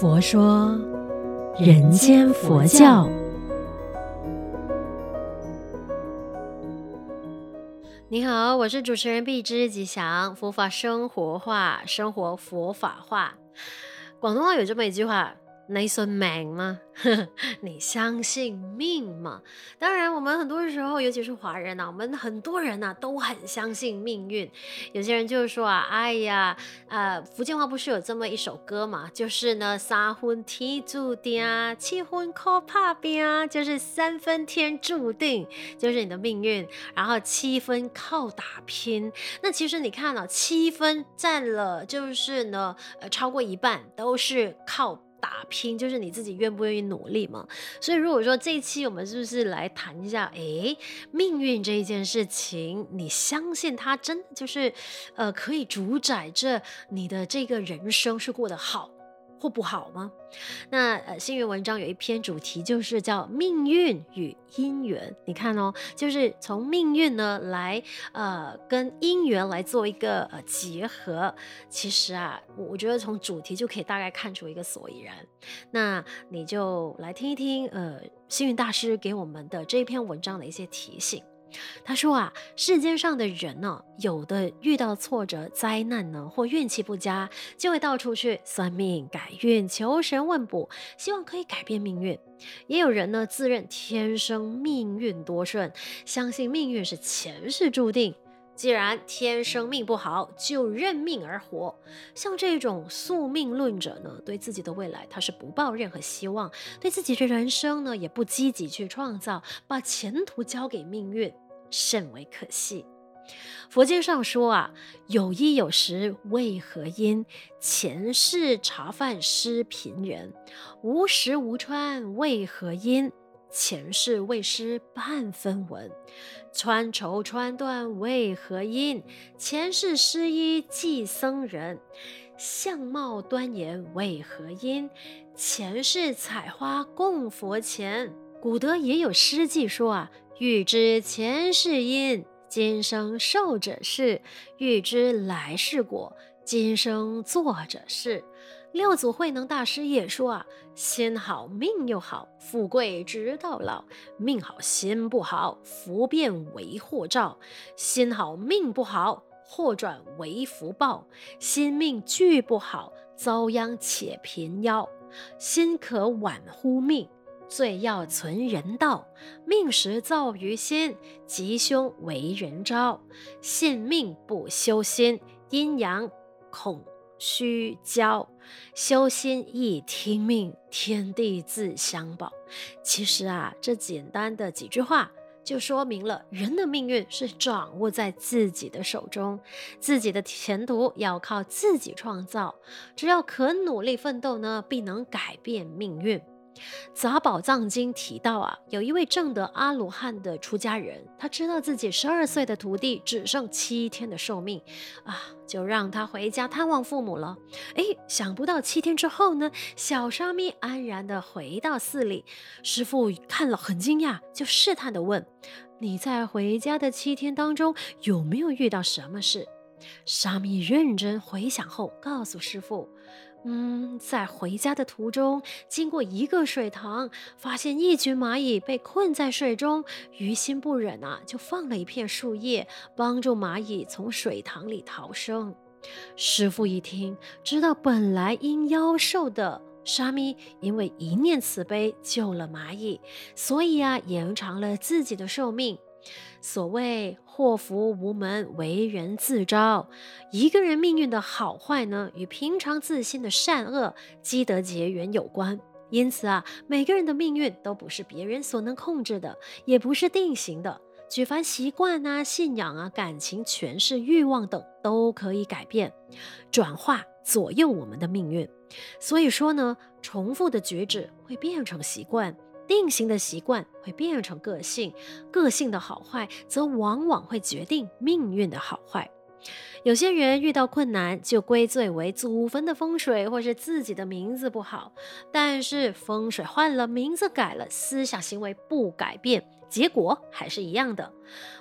佛说人间佛教。你好，我是主持人碧之吉祥，佛法生活化，生活佛法化。广东话有这么一句话。你信命吗？你相信命吗？当然，我们很多时候，尤其是华人呐、啊，我们很多人呐、啊、都很相信命运。有些人就是说啊，哎呀，呃，福建话不是有这么一首歌嘛？就是呢，三分天注定，七分靠打拼，就是三分天注定，就是你的命运，然后七分靠打拼。那其实你看了、啊，七分占了，就是呢，呃，超过一半都是靠。打拼就是你自己愿不愿意努力嘛，所以如果说这一期我们是不是来谈一下，诶，命运这一件事情，你相信它真的就是，呃，可以主宰着你的这个人生是过得好或不好吗？那呃，星云文章有一篇主题就是叫命运与因缘。你看哦，就是从命运呢来呃跟因缘来做一个呃结合。其实啊，我觉得从主题就可以大概看出一个所以然。那你就来听一听呃星云大师给我们的这一篇文章的一些提醒。他说啊，世间上的人呢，有的遇到挫折、灾难呢，或运气不佳，就会到处去算命、改运、求神问卜，希望可以改变命运。也有人呢，自认天生命运多顺，相信命运是前世注定。既然天生命不好，就认命而活。像这种宿命论者呢，对自己的未来他是不抱任何希望，对自己的人生呢也不积极去创造，把前途交给命运，甚为可惜。佛经上说啊，有衣有食为何因？前世茶饭施贫人。无食无穿为何因？前世未施半分文，穿绸穿缎为何因？前世施衣济僧人，相貌端严为何因？前世采花供佛前。古德也有诗偈说啊：欲知前世因，今生受者是；欲知来世果，今生作者是。六祖慧能大师也说啊：心好命又好，富贵直到老；命好心不好，福变为祸兆；心好命不好，祸转为福报；心命俱不好，遭殃且贫夭。心可挽乎命，最要存人道。命时造于心，吉凶为人招。信命不修心，阴阳恐虚焦，修心亦听命，天地自相保。其实啊，这简单的几句话就说明了人的命运是掌握在自己的手中，自己的前途要靠自己创造。只要肯努力奋斗呢，必能改变命运。杂宝藏经提到啊，有一位证得阿罗汉的出家人，他知道自己十二岁的徒弟只剩七天的寿命啊，就让他回家探望父母了。哎，想不到七天之后呢，小沙弥安然地回到寺里，师父看了很惊讶，就试探地问：“你在回家的七天当中有没有遇到什么事？”沙弥认真回想后，告诉师父。嗯，在回家的途中，经过一个水塘，发现一群蚂蚁被困在水中，于心不忍啊，就放了一片树叶，帮助蚂蚁从水塘里逃生。师父一听，知道本来应妖兽的沙弥，因为一念慈悲救了蚂蚁，所以啊，延长了自己的寿命。所谓祸福无门，为人自招。一个人命运的好坏呢，与平常自心的善恶、积德结缘有关。因此啊，每个人的命运都不是别人所能控制的，也不是定型的。举凡习惯啊、信仰啊、感情、权势、欲望等，都可以改变、转化、左右我们的命运。所以说呢，重复的举止会变成习惯。定型的习惯会变成个性，个性的好坏则往往会决定命运的好坏。有些人遇到困难就归罪为祖坟的风水，或是自己的名字不好。但是风水换了，名字改了，思想行为不改变，结果还是一样的。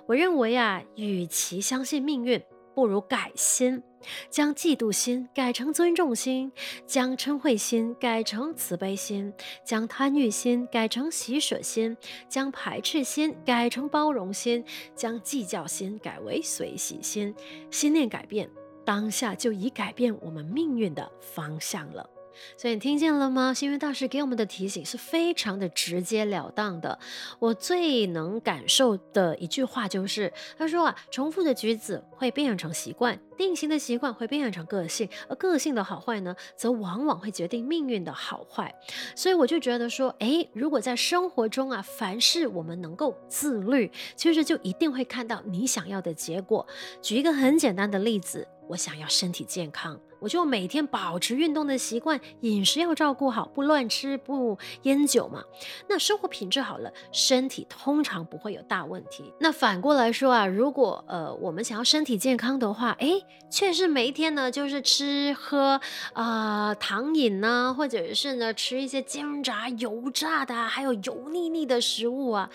我认为啊，与其相信命运，不如改心。将嫉妒心改成尊重心，将嗔恚心改成慈悲心，将贪欲心改成喜舍心，将排斥心改成包容心，将计较心改为随喜心。心念改变，当下就已改变我们命运的方向了。所以你听见了吗？星云大师给我们的提醒是非常的直截了当的。我最能感受的一句话就是，他说啊，重复的句子会变成习惯，定型的习惯会变成个性，而个性的好坏呢，则往往会决定命运的好坏。所以我就觉得说，诶，如果在生活中啊，凡事我们能够自律，其实就一定会看到你想要的结果。举一个很简单的例子，我想要身体健康。我就每天保持运动的习惯，饮食要照顾好，不乱吃，不烟酒嘛。那生活品质好了，身体通常不会有大问题。那反过来说啊，如果呃我们想要身体健康的话，诶，却是每一天呢就是吃喝啊、糖饮呢，或者是呢吃一些煎炸油炸的，还有油腻腻的食物啊，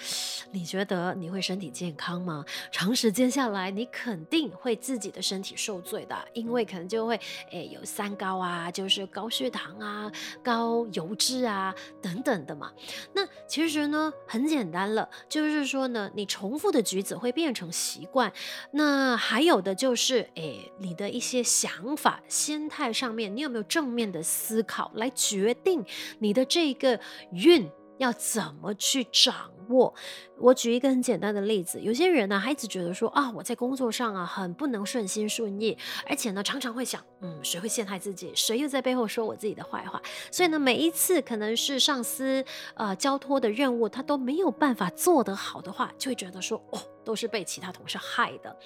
你觉得你会身体健康吗？长时间下来，你肯定会自己的身体受罪的，因为可能就会。诶，有三高啊，就是高血糖啊、高油脂啊等等的嘛。那其实呢，很简单了，就是说呢，你重复的举子会变成习惯。那还有的就是，诶，你的一些想法、心态上面，你有没有正面的思考，来决定你的这个运要怎么去掌我。我举一个很简单的例子，有些人呢，他一直觉得说啊，我在工作上啊，很不能顺心顺意，而且呢，常常会想，嗯，谁会陷害自己？谁又在背后说我自己的坏话？所以呢，每一次可能是上司呃交托的任务，他都没有办法做得好的话，就会觉得说，哦，都是被其他同事害的。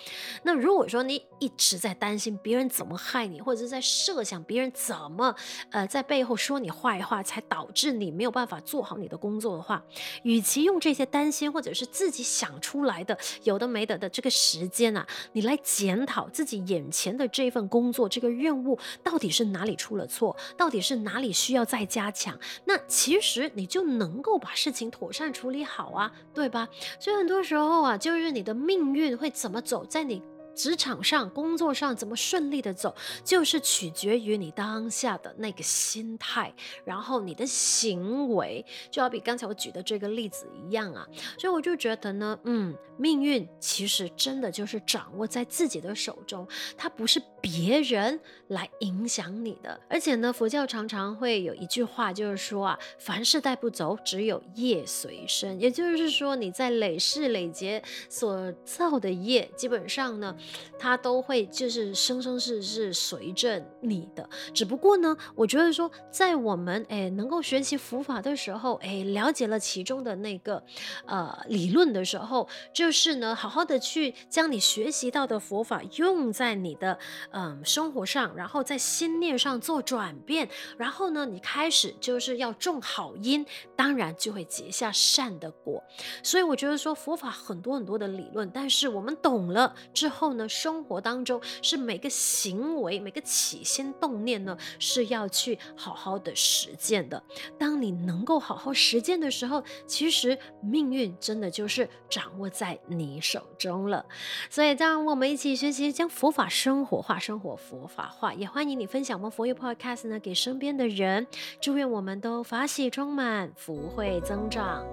那如果说你一直在担心别人怎么害你，或者是在设想别人怎么呃在背后说你坏话，才导致你没有办法做好你的工作的话，与其用这些担心，或者是自己想出来的有的没的的这个时间啊，你来检讨自己眼前的这份工作这个任务到底是哪里出了错，到底是哪里需要再加强，那其实你就能够把事情妥善处理好啊，对吧？所以很多时候啊，就是你的命运会怎么走，在你。职场上、工作上怎么顺利的走，就是取决于你当下的那个心态，然后你的行为，就好比刚才我举的这个例子一样啊。所以我就觉得呢，嗯，命运其实真的就是掌握在自己的手中，它不是别人来影响你的。而且呢，佛教常常会有一句话，就是说啊，凡事带不走，只有业随身。也就是说，你在累世累劫所造的业，基本上呢。它都会就是生生世世随着你的，只不过呢，我觉得说在我们诶能够学习佛法的时候，诶了解了其中的那个呃理论的时候，就是呢好好的去将你学习到的佛法用在你的嗯、生活上，然后在心念上做转变，然后呢你开始就是要种好因，当然就会结下善的果。所以我觉得说佛法很多很多的理论，但是我们懂了之后。呢，生活当中是每个行为、每个起心动念呢，是要去好好的实践的。当你能够好好实践的时候，其实命运真的就是掌握在你手中了。所以，让我们一起学习将佛法生活化，生活佛法化。也欢迎你分享我们佛友 Podcast 呢，给身边的人。祝愿我们都法喜充满，福慧增长。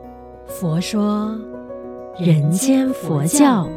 佛说人间佛教。